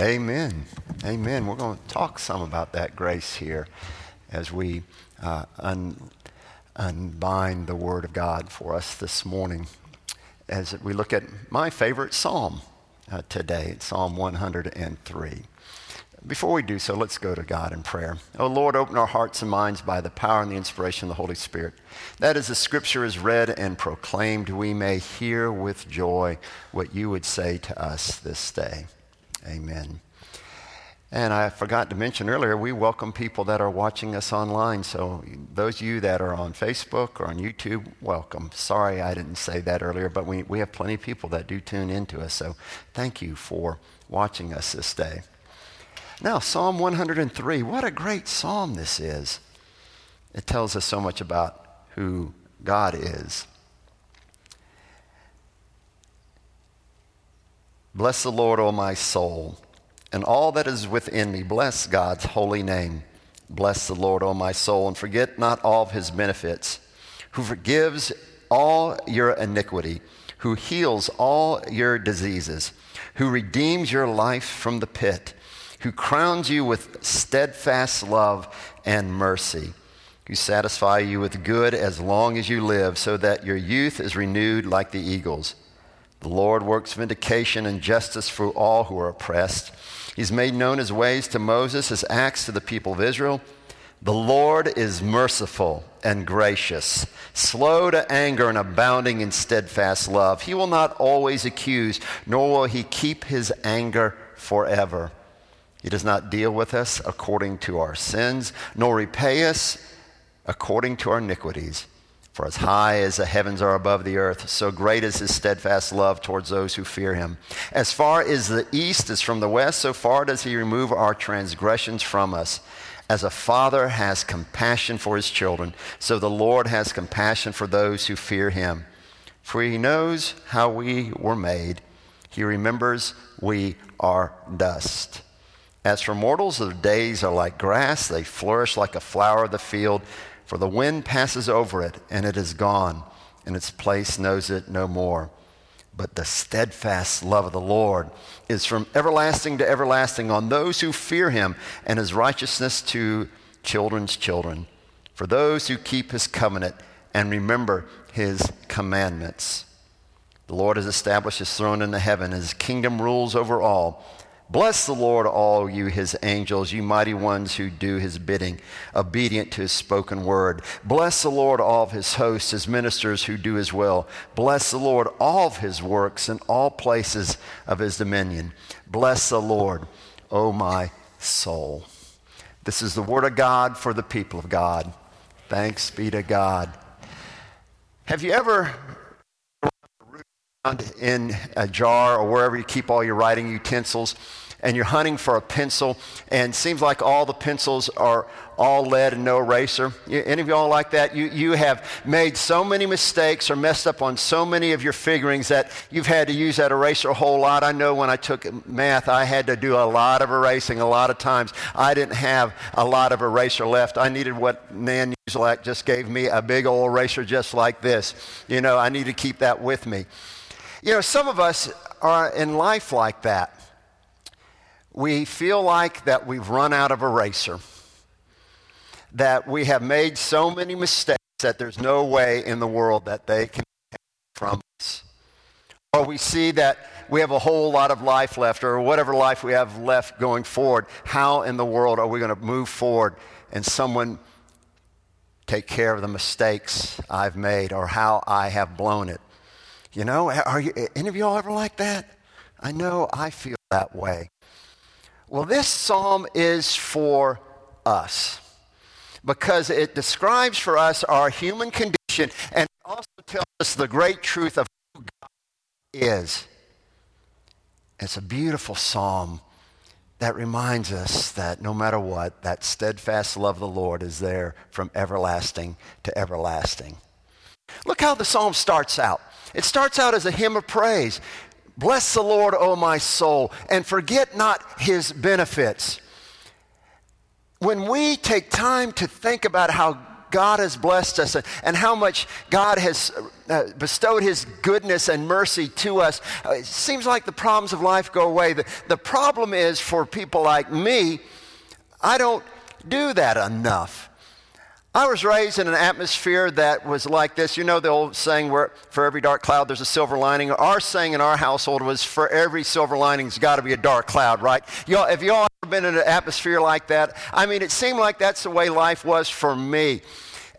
Amen. Amen. We're going to talk some about that grace here as we uh, un- unbind the Word of God for us this morning. As we look at my favorite psalm uh, today, Psalm 103. Before we do so, let's go to God in prayer. Oh Lord, open our hearts and minds by the power and the inspiration of the Holy Spirit. That as the scripture is read and proclaimed, we may hear with joy what you would say to us this day. Amen. And I forgot to mention earlier, we welcome people that are watching us online. So, those of you that are on Facebook or on YouTube, welcome. Sorry I didn't say that earlier, but we, we have plenty of people that do tune into us. So, thank you for watching us this day. Now, Psalm 103, what a great psalm this is. It tells us so much about who God is. Bless the Lord, O my soul, and all that is within me. Bless God's holy name. Bless the Lord, O my soul, and forget not all of his benefits, who forgives all your iniquity, who heals all your diseases, who redeems your life from the pit who crowns you with steadfast love and mercy, who satisfy you with good as long as you live, so that your youth is renewed like the eagles. The Lord works vindication and justice for all who are oppressed. He's made known his ways to Moses, his acts to the people of Israel. The Lord is merciful and gracious, slow to anger and abounding in steadfast love. He will not always accuse, nor will he keep his anger forever. He does not deal with us according to our sins, nor repay us according to our iniquities. For as high as the heavens are above the earth, so great is his steadfast love towards those who fear him. As far as the east is from the west, so far does he remove our transgressions from us. As a father has compassion for his children, so the Lord has compassion for those who fear him. For he knows how we were made, he remembers we are dust. As for mortals, their days are like grass, they flourish like a flower of the field, for the wind passes over it, and it is gone, and its place knows it no more. But the steadfast love of the Lord is from everlasting to everlasting on those who fear him, and his righteousness to children's children, for those who keep his covenant and remember his commandments. The Lord has established his throne in the heaven, his kingdom rules over all. Bless the Lord, all you his angels, you mighty ones who do his bidding, obedient to his spoken word. Bless the Lord, all of his hosts, his ministers who do his will. Bless the Lord, all of his works in all places of his dominion. Bless the Lord, O my soul. This is the word of God for the people of God. Thanks be to God. Have you ever in a jar or wherever you keep all your writing utensils and you're hunting for a pencil, and seems like all the pencils are all lead and no eraser. Any of y'all like that? You, you have made so many mistakes or messed up on so many of your figurings that you've had to use that eraser a whole lot. I know when I took math, I had to do a lot of erasing a lot of times. I didn't have a lot of eraser left. I needed what Nan Uselak just gave me a big old eraser just like this. You know, I need to keep that with me. You know, some of us are in life like that we feel like that we've run out of eraser, that we have made so many mistakes that there's no way in the world that they can from us. Or we see that we have a whole lot of life left, or whatever life we have left going forward. How in the world are we going to move forward and someone take care of the mistakes I've made or how I have blown it? You know, are you, any of y'all ever like that? I know I feel that way. Well, this psalm is for us because it describes for us our human condition and also tells us the great truth of who God is. It's a beautiful psalm that reminds us that no matter what, that steadfast love of the Lord is there from everlasting to everlasting. Look how the psalm starts out. It starts out as a hymn of praise. Bless the Lord, O my soul, and forget not his benefits. When we take time to think about how God has blessed us and, how much God has uh, bestowed His goodness and mercy to us. Uh, it seems like the problems of life go away. The, the problem is for people like me, I don't do that enough. I was raised in an atmosphere that was like this. You know the old saying where for every dark cloud there's a silver lining? Our saying in our household was for every silver lining's got to be a dark cloud, right? Y'all, have y'all ever been in an atmosphere like that? I mean, it seemed like that's the way life was for me.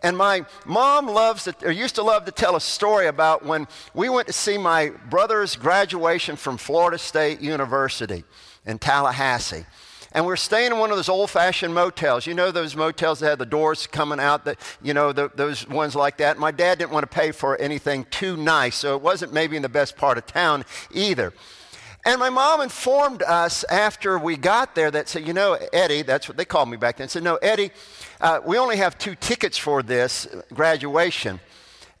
And my mom loves to, or used to love to tell a story about when we went to see my brother's graduation from Florida State University in Tallahassee. And we're staying in one of those old fashioned motels. You know those motels that have the doors coming out, that, you know, the, those ones like that. My dad didn't want to pay for anything too nice, so it wasn't maybe in the best part of town either. And my mom informed us after we got there that said, you know, Eddie, that's what they called me back then, said, no, Eddie, uh, we only have two tickets for this graduation.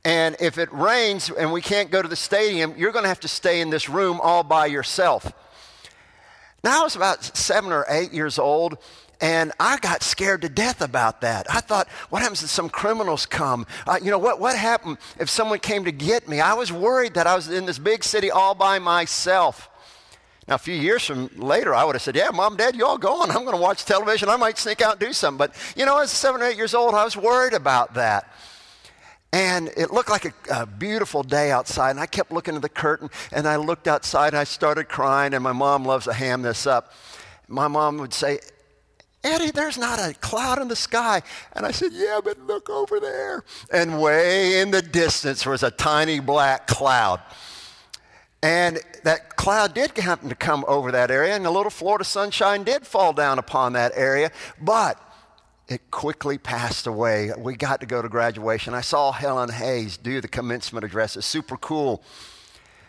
And if it rains and we can't go to the stadium, you're going to have to stay in this room all by yourself. Now, I was about seven or eight years old, and I got scared to death about that. I thought, what happens if some criminals come? Uh, you know, what, what happened if someone came to get me? I was worried that I was in this big city all by myself. Now, a few years from later, I would have said, Yeah, mom, dad, you all go on. I'm going to watch television. I might sneak out and do something. But, you know, as seven or eight years old, I was worried about that. And it looked like a, a, beautiful day outside. And I kept looking at the curtain and I looked outside and I started crying. And my mom loves to ham this up. My mom would say, Eddie, there's not a cloud in the sky. And I said, Yeah, but look over there. And way in the distance was a tiny black cloud. And that cloud did happen to come over that area, and a little Florida sunshine did fall down upon that area. But it quickly passed away. We got to go to graduation. I saw Helen Hayes do the commencement address. It's super cool.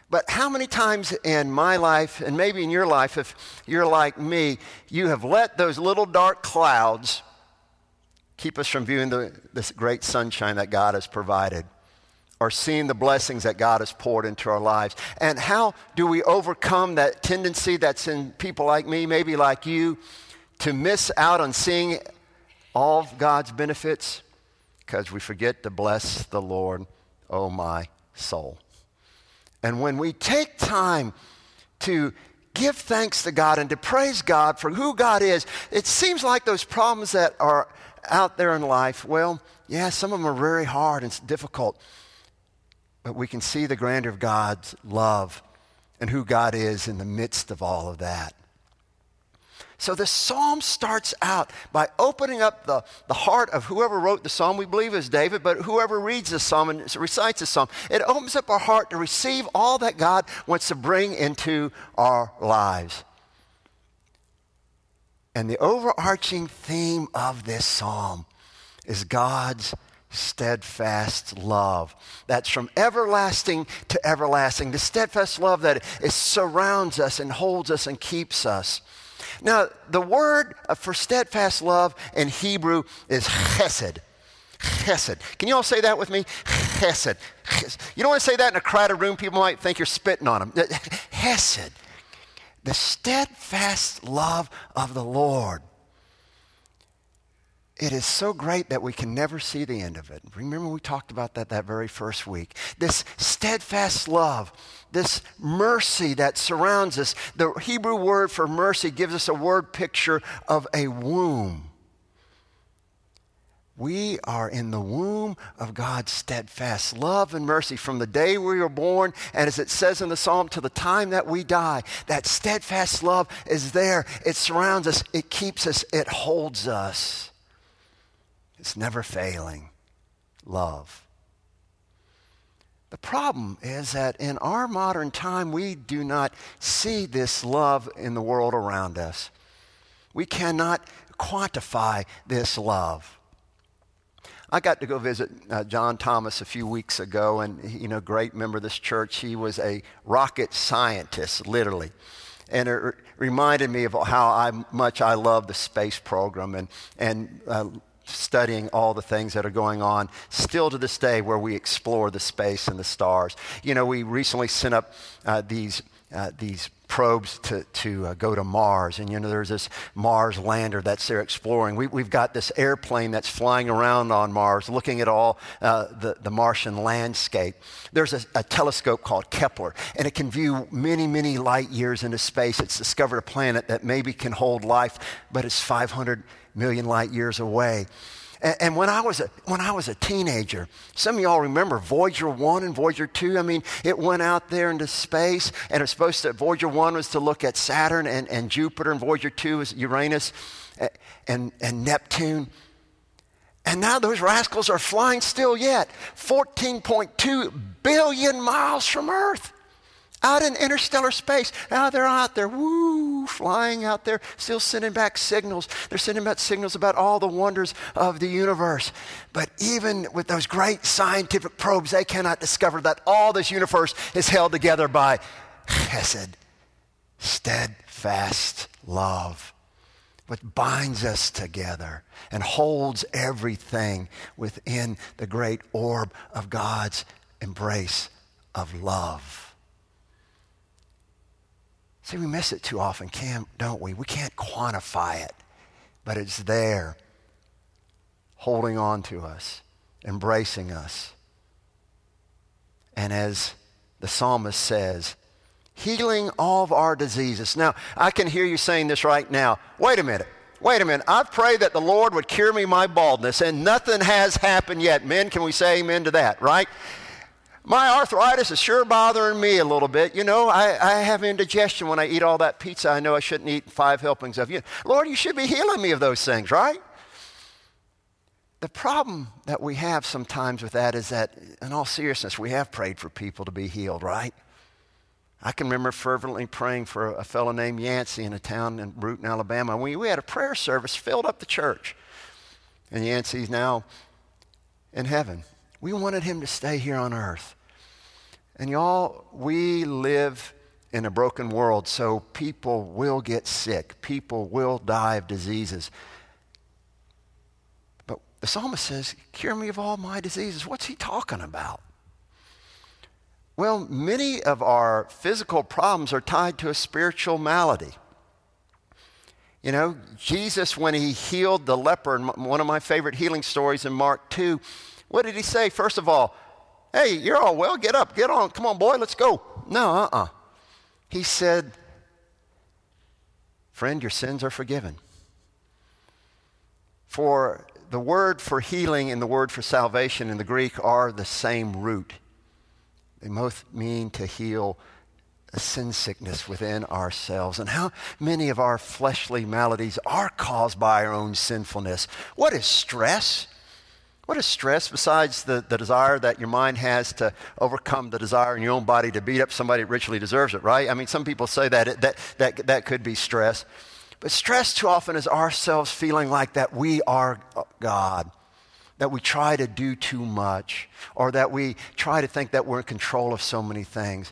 But how many times in my life, and maybe in your life, if you're like me, you have let those little dark clouds keep us from viewing the, this great sunshine that God has provided or seeing the blessings that God has poured into our lives? And how do we overcome that tendency that's in people like me, maybe like you, to miss out on seeing all of God's benefits because we forget to bless the Lord, oh my soul. And when we take time to give thanks to God and to praise God for who God is, it seems like those problems that are out there in life, well, yeah, some of them are very hard and difficult, but we can see the grandeur of God's love and who God is in the midst of all of that. So the psalm starts out by opening up the, the heart of whoever wrote the psalm. We believe is David, but whoever reads the psalm and recites the psalm, it opens up our heart to receive all that God wants to bring into our lives. And the overarching theme of this psalm is God's steadfast love. That's from everlasting to everlasting. The steadfast love that it surrounds us and holds us and keeps us. Now, the word for steadfast love in Hebrew is chesed. Chesed. Can you all say that with me? Chesed. You don't want to say that in a crowded room, people might think you're spitting on them. Chesed. The steadfast love of the Lord. It is so great that we can never see the end of it. Remember, we talked about that that very first week. This steadfast love, this mercy that surrounds us. The Hebrew word for mercy gives us a word picture of a womb. We are in the womb of God's steadfast love and mercy from the day we were born, and as it says in the psalm, to the time that we die. That steadfast love is there. It surrounds us, it keeps us, it holds us. It's never failing love. The problem is that in our modern time, we do not see this love in the world around us. We cannot quantify this love. I got to go visit uh, John Thomas a few weeks ago, and you know, great member of this church. He was a rocket scientist, literally, and it re- reminded me of how I, much I love the space program and and uh, studying all the things that are going on still to this day where we explore the space and the stars. You know, we recently sent up uh, these uh, these probes to, to uh, go to Mars. And, you know, there's this Mars lander that's there exploring. We, have got this airplane that's flying around on Mars, looking at all uh, the, the Martian landscape. There's a, a, telescope called Kepler, and it can view many, many light years into space. It's discovered a planet that maybe can hold life, but it's 500 million light years away. And, when, I was a, when I was a teenager, some of y'all remember Voyager 1 and Voyager 2. I mean, it went out there into space, and it was supposed to, Voyager 1 was to look at Saturn and, and Jupiter, and Voyager 2 is Uranus and, and Neptune. And now those rascals are flying still yet, 14.2 billion miles from Earth out in interstellar space. Now they're out there, woo, flying out there, still sending back signals. They're sending back signals about all the wonders of the universe. But even with those great scientific probes, they cannot discover that all this universe is held together by chesed, steadfast love. What binds us together and holds everything within the great orb of God's embrace of love. See, we miss it too often, can, don't we? We can't quantify it, but it's there, holding on to us, embracing us. And as the psalmist says, healing all of our diseases. Now, I can hear you saying this right now. Wait a minute. Wait a minute. I've prayed that the Lord would cure me my baldness, and nothing has happened yet. Men, can we say amen to that, right? My arthritis is sure bothering me a little bit. You know, I, I have indigestion when I eat all that pizza I know I shouldn't eat five helpings of. You, Lord, you should be healing me of those things, right? The problem that we have sometimes with that is that, in all seriousness, we have prayed for people to be healed, right? I can remember fervently praying for a fellow named Yancey in a town in Brewton, Alabama. We, we had a prayer service, filled up the church. And Yancey's now in heaven. We wanted him to stay here on earth. And y'all, we live in a broken world, so people will get sick. People will die of diseases. But the psalmist says, Cure me of all my diseases. What's he talking about? Well, many of our physical problems are tied to a spiritual malady. You know, Jesus, when he healed the leper, one of my favorite healing stories in Mark 2, what did he say? First of all, hey, you're all well, get up, get on, come on, boy, let's go. No, uh uh-uh. uh He said, friend, your sins are forgiven. For the word for healing and the word for salvation in the Greek are the same root. They both mean to heal a sin sickness within ourselves. And how many of our fleshly maladies are caused by our own sinfulness? What is stress? What is stress besides the, the desire that your mind has to overcome the desire in your own body to beat up somebody that richly deserves it, right? I mean, some people say that, that, that, that could be stress. But stress too often is ourselves feeling like that we are uh, God, that we try to do too much, or that we try to think that we're in control of so many things,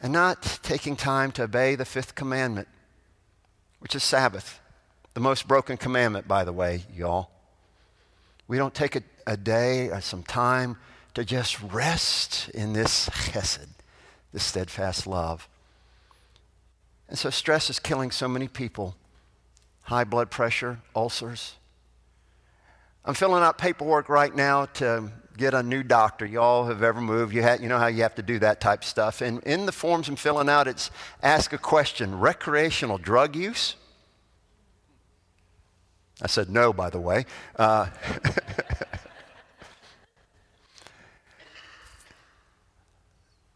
and not taking time to obey the fifth commandment, which is Sabbath, the most broken commandment, by the way, y'all. We don't take a, a day or some time to just rest in this chesed, this steadfast love. And so stress is killing so many people. High blood pressure, ulcers. I'm filling out paperwork right now to get a new doctor. Y'all have ever moved. You, you know how you have to do that type stuff. And in the forms I'm filling out, it's ask a question recreational drug use? I said no, by the way. Uh,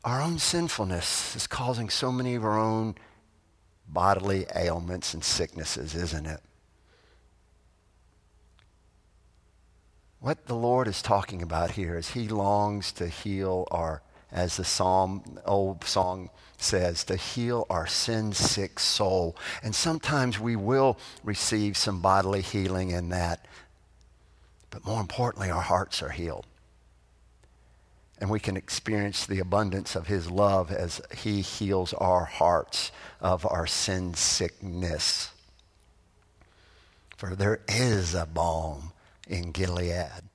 our own sinfulness is causing so many of our own bodily ailments and sicknesses, isn't it? What the Lord is talking about here is He longs to heal our, as the psalm, old song says, to heal our sin sick soul. And sometimes we will receive some bodily healing in that. But more importantly, our hearts are healed. And we can experience the abundance of His love as He heals our hearts of our sin sickness. For there is a balm in Gilead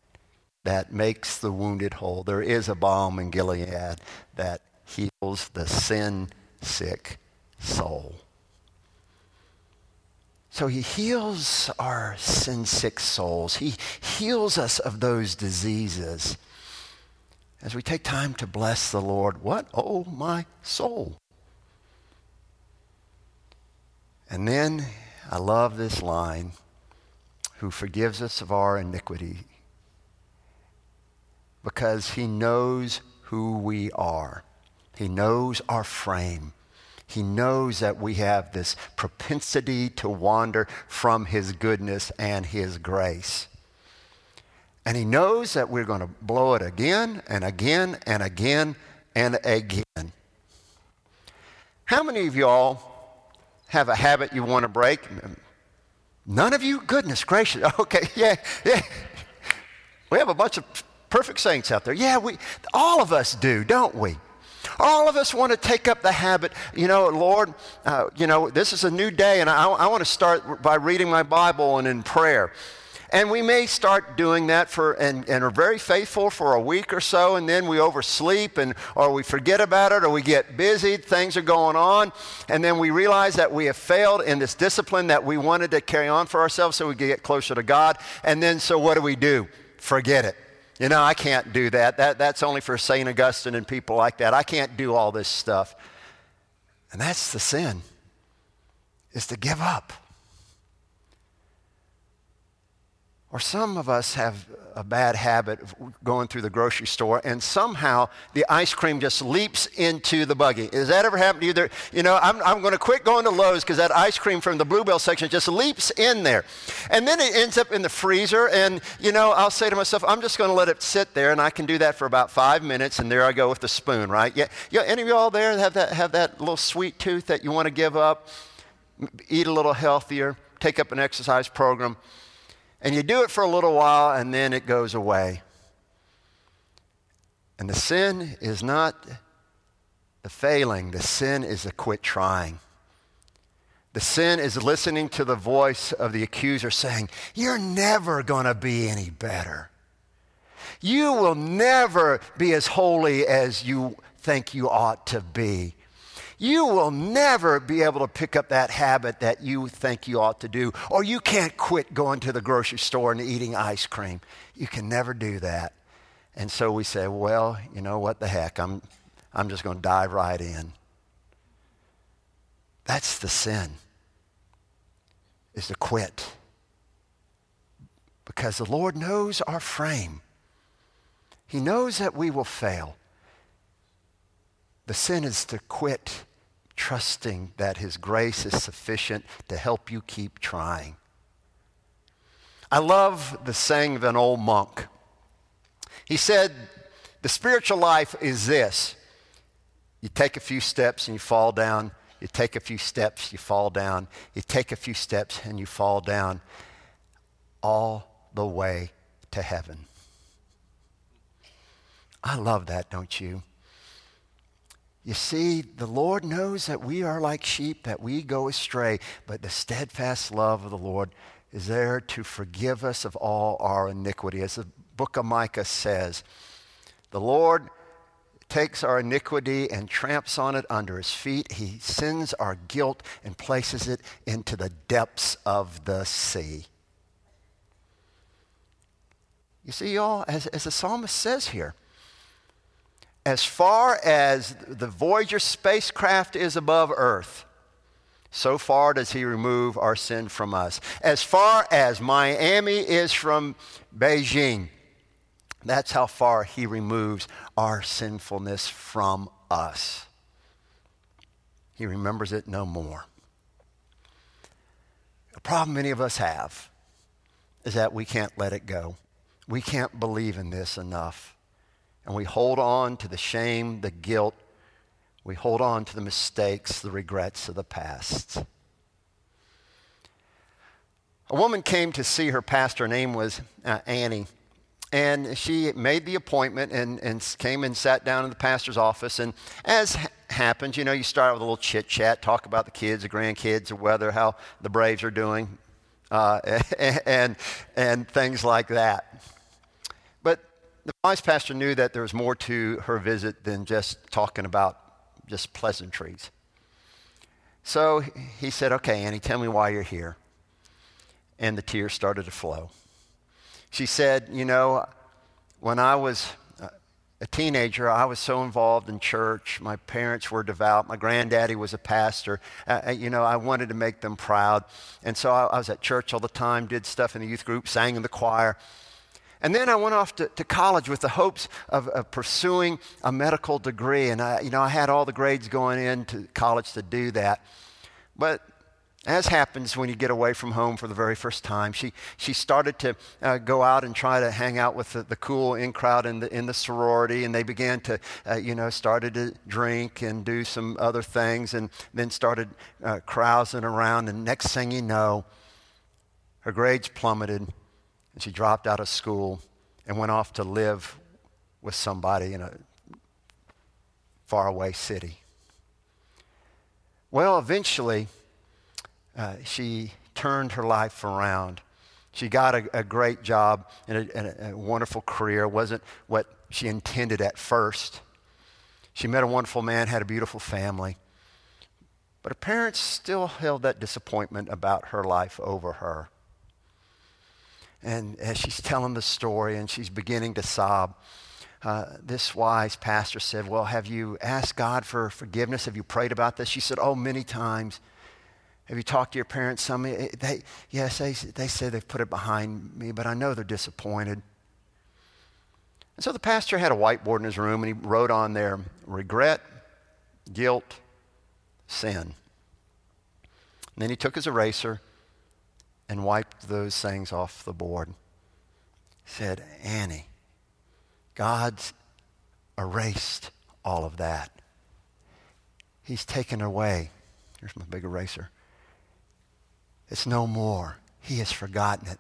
that makes the wounded whole. There is a balm in Gilead that heals the sin sick soul. So he heals our sin sick souls. He heals us of those diseases. As we take time to bless the Lord, what? Oh, my soul. And then I love this line who forgives us of our iniquity because he knows who we are. He knows our frame. He knows that we have this propensity to wander from his goodness and his grace. And he knows that we're going to blow it again and again and again and again. How many of y'all have a habit you want to break? None of you? Goodness gracious. Okay, yeah, yeah. We have a bunch of perfect saints out there. Yeah, we all of us do, don't we? All of us want to take up the habit, you know, Lord, uh, you know, this is a new day, and I, I want to start by reading my Bible and in prayer. And we may start doing that for and, and are very faithful for a week or so, and then we oversleep and or we forget about it or we get busy, things are going on, and then we realize that we have failed in this discipline that we wanted to carry on for ourselves so we could get closer to God. And then so what do we do? Forget it. You know, I can't do that. that that's only for St. Augustine and people like that. I can't do all this stuff. And that's the sin, is to give up. Or some of us have a bad habit of going through the grocery store and somehow the ice cream just leaps into the buggy. Has that ever happened to you? There, you know, I'm, I'm going to quit going to Lowe's because that ice cream from the Blue Bell section just leaps in there. And then it ends up in the freezer and, you know, I'll say to myself, I'm just going to let it sit there and I can do that for about five minutes and there I go with the spoon, right? Yeah, yeah any of y'all there have that, have that little sweet tooth that you want to give up, eat a little healthier, take up an exercise program? And you do it for a little while and then it goes away. And the sin is not the failing, the sin is the quit trying. The sin is listening to the voice of the accuser saying, You're never going to be any better. You will never be as holy as you think you ought to be you will never be able to pick up that habit that you think you ought to do, or you can't quit going to the grocery store and eating ice cream. You can never do that. And so we say, well, you know what the heck, I'm, I'm just going to dive right in. That's the sin, is to quit. Because the Lord knows our frame. He knows that we will fail. The sin is to quit trusting that His grace is sufficient to help you keep trying. I love the saying of an old monk. He said, The spiritual life is this you take a few steps and you fall down. You take a few steps, you fall down. You take a few steps and you fall down all the way to heaven. I love that, don't you? You see, the Lord knows that we are like sheep, that we go astray, but the steadfast love of the Lord is there to forgive us of all our iniquity. As the book of Micah says, the Lord takes our iniquity and tramps on it under his feet. He sends our guilt and places it into the depths of the sea. You see, y'all, as, as the psalmist says here, as far as the Voyager spacecraft is above Earth, so far does he remove our sin from us. As far as Miami is from Beijing, that's how far he removes our sinfulness from us. He remembers it no more. The problem many of us have is that we can't let it go. We can't believe in this enough and we hold on to the shame, the guilt. We hold on to the mistakes, the regrets of the past. A woman came to see her pastor. Her name was uh, Annie. And she made the appointment and, and came and sat down in the pastor's office. And as ha- happens, you know, you start with a little chit chat, talk about the kids, the grandkids, the weather, how the Braves are doing, uh, and, and things like that the vice pastor knew that there was more to her visit than just talking about just pleasantries. So he said, Okay, Annie, tell me why you're here. And the tears started to flow. She said, You know, when I was a teenager, I was so involved in church. My parents were devout. My granddaddy was a pastor. Uh, you know, I wanted to make them proud. And so I, I, was at church all the time, did stuff in the youth group, sang in the choir. And then I went off to, to college with the hopes of, of, pursuing a medical degree. And I, you know, I had all the grades going into college to do that. But as happens when you get away from home for the very first time, she, she started to uh, go out and try to hang out with the, the cool in crowd in the, in the sorority, and they began to, uh, you know, started to drink and do some other things, and then started uh, carousing around. And next thing you know, her grades plummeted, and she dropped out of school and went off to live with somebody in a faraway city. Well, eventually, uh, she turned her life around. She got a, a great job and a, a, wonderful career. It wasn't what she intended at first. She met a wonderful man, had a beautiful family. But her parents still held that disappointment about her life over her. And as she's telling the story and she's beginning to sob, uh, this wise pastor said, Well, have you asked God for forgiveness? Have you prayed about this? She said, Oh, many times. Have you talked to your parents? Some, they, yes, they, they say they've put it behind me, but I know they're disappointed. And so the pastor had a whiteboard in his room and he wrote on there regret, guilt, sin. And then he took his eraser and wiped those things off the board. Said, Annie, God's erased all of that. He's taken away. Here's my big eraser. It's no more. He has forgotten it.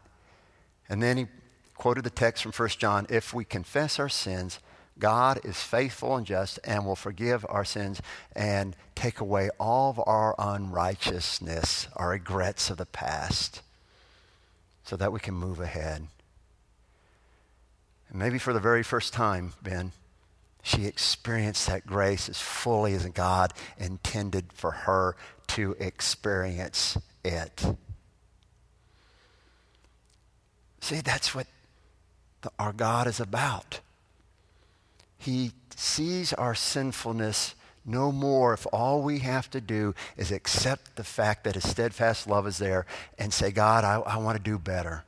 And then he quoted the text from 1 John If we confess our sins, God is faithful and just and will forgive our sins and take away all of our unrighteousness, our regrets of the past, so that we can move ahead. And maybe for the very first time, Ben, she experienced that grace as fully as God intended for her to experience it. See, that's what the, our God is about. He sees our sinfulness no more if all we have to do is accept the fact that His steadfast love is there and say, God, I, I want to do better.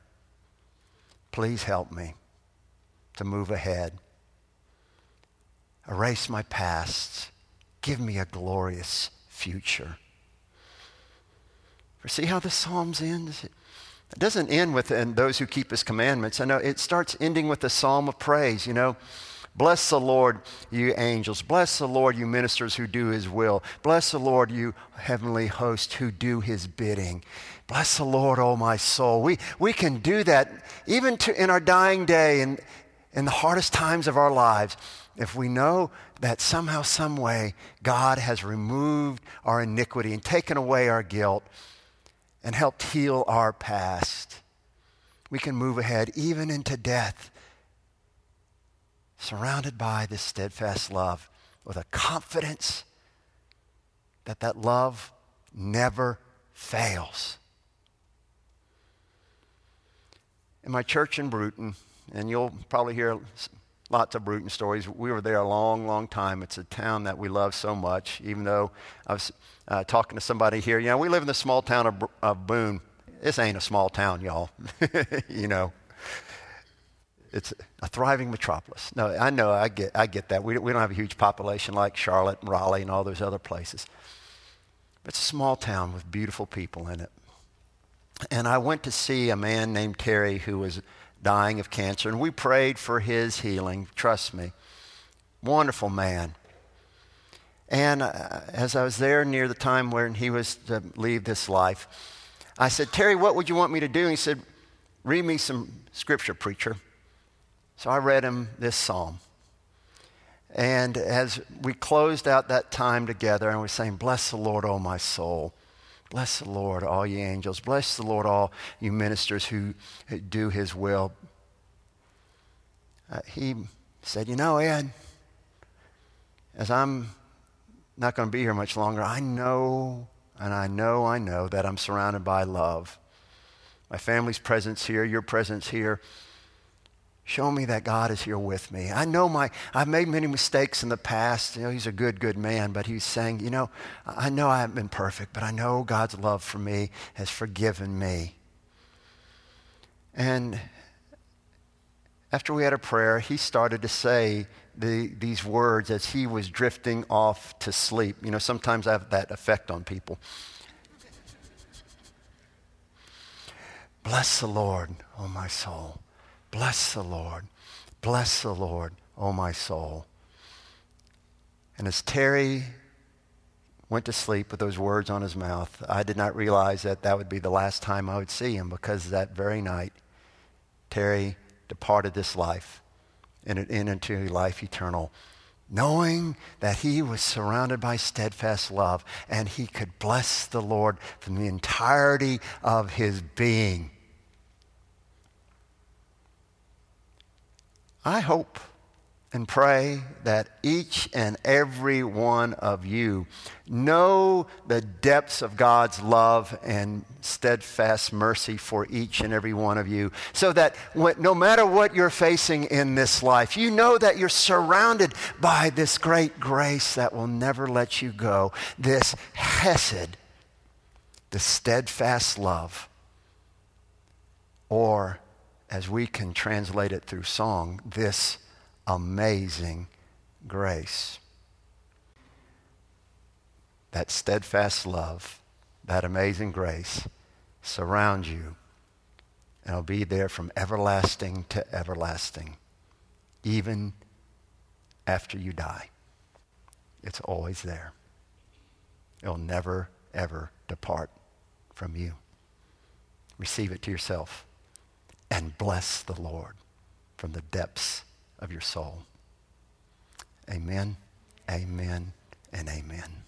Please help me to move ahead. Erase my past. Give me a glorious future. For see how the Psalms end? It doesn't end with and those who keep his commandments. I know it starts ending with a psalm of praise, you know. Bless the Lord, you angels. Bless the Lord, you ministers who do his will. Bless the Lord, you heavenly hosts who do his bidding. Bless the Lord, oh my soul. We, we can do that even to, in our dying day and in the hardest times of our lives if we know that somehow, some way, God has removed our iniquity and taken away our guilt and helped heal our past. We can move ahead even into death, surrounded by this steadfast love with a confidence that that love never fails. In my church in Brewton, and you'll probably hear lots of Brewton stories. We were there a long, long time. It's a town that we love so much, even though I was uh, talking to somebody here. You know, we live in the small town of, of Boone. This ain't a small town, y'all. you know, it's a thriving metropolis. No, I know, I get, I get that. We, we don't have a huge population like Charlotte and Raleigh and all those other places. But it's a small town with beautiful people in it. And I went to see a man named Terry who was dying of cancer, and we prayed for his healing. Trust me. Wonderful man. And uh, as I was there near the time when he was to leave this life, I said, Terry, what would you want me to do? And he said, Read me some scripture, preacher. So I read him this psalm. And as we closed out that time together and we're saying, Bless the Lord, O my soul. Bless the Lord, all ye angels. Bless the Lord, all you ministers who do his will. Uh, he said, You know, Ed, as I'm not going to be here much longer, I know, and I know, I know that I'm surrounded by love. My family's presence here, your presence here. Show me that God is here with me. I know my, I've made many mistakes in the past. You know, he's a good, good man, but he's saying, you know, I know I haven't been perfect, but I know God's love for me has forgiven me. And after we had a prayer, he started to say the, these words as he was drifting off to sleep. You know, sometimes I have that effect on people. Bless the Lord, O oh my soul. Bless the Lord. Bless the Lord, O oh my soul. And as Terry went to sleep with those words on his mouth, I did not realize that that would be the last time I would see him because that very night, Terry departed this life and into life eternal, knowing that he was surrounded by steadfast love and he could bless the Lord from the entirety of his being. I hope and pray that each and every one of you know the depths of God's love and steadfast mercy for each and every one of you, so that no matter what you're facing in this life, you know that you're surrounded by this great grace that will never let you go, this hesed, the steadfast love, or as we can translate it through song, this amazing grace. That steadfast love, that amazing grace surrounds you and will be there from everlasting to everlasting, even after you die. It's always there. It'll never, ever depart from you. Receive it to yourself and bless the Lord from the depths of your soul. Amen, amen, and amen.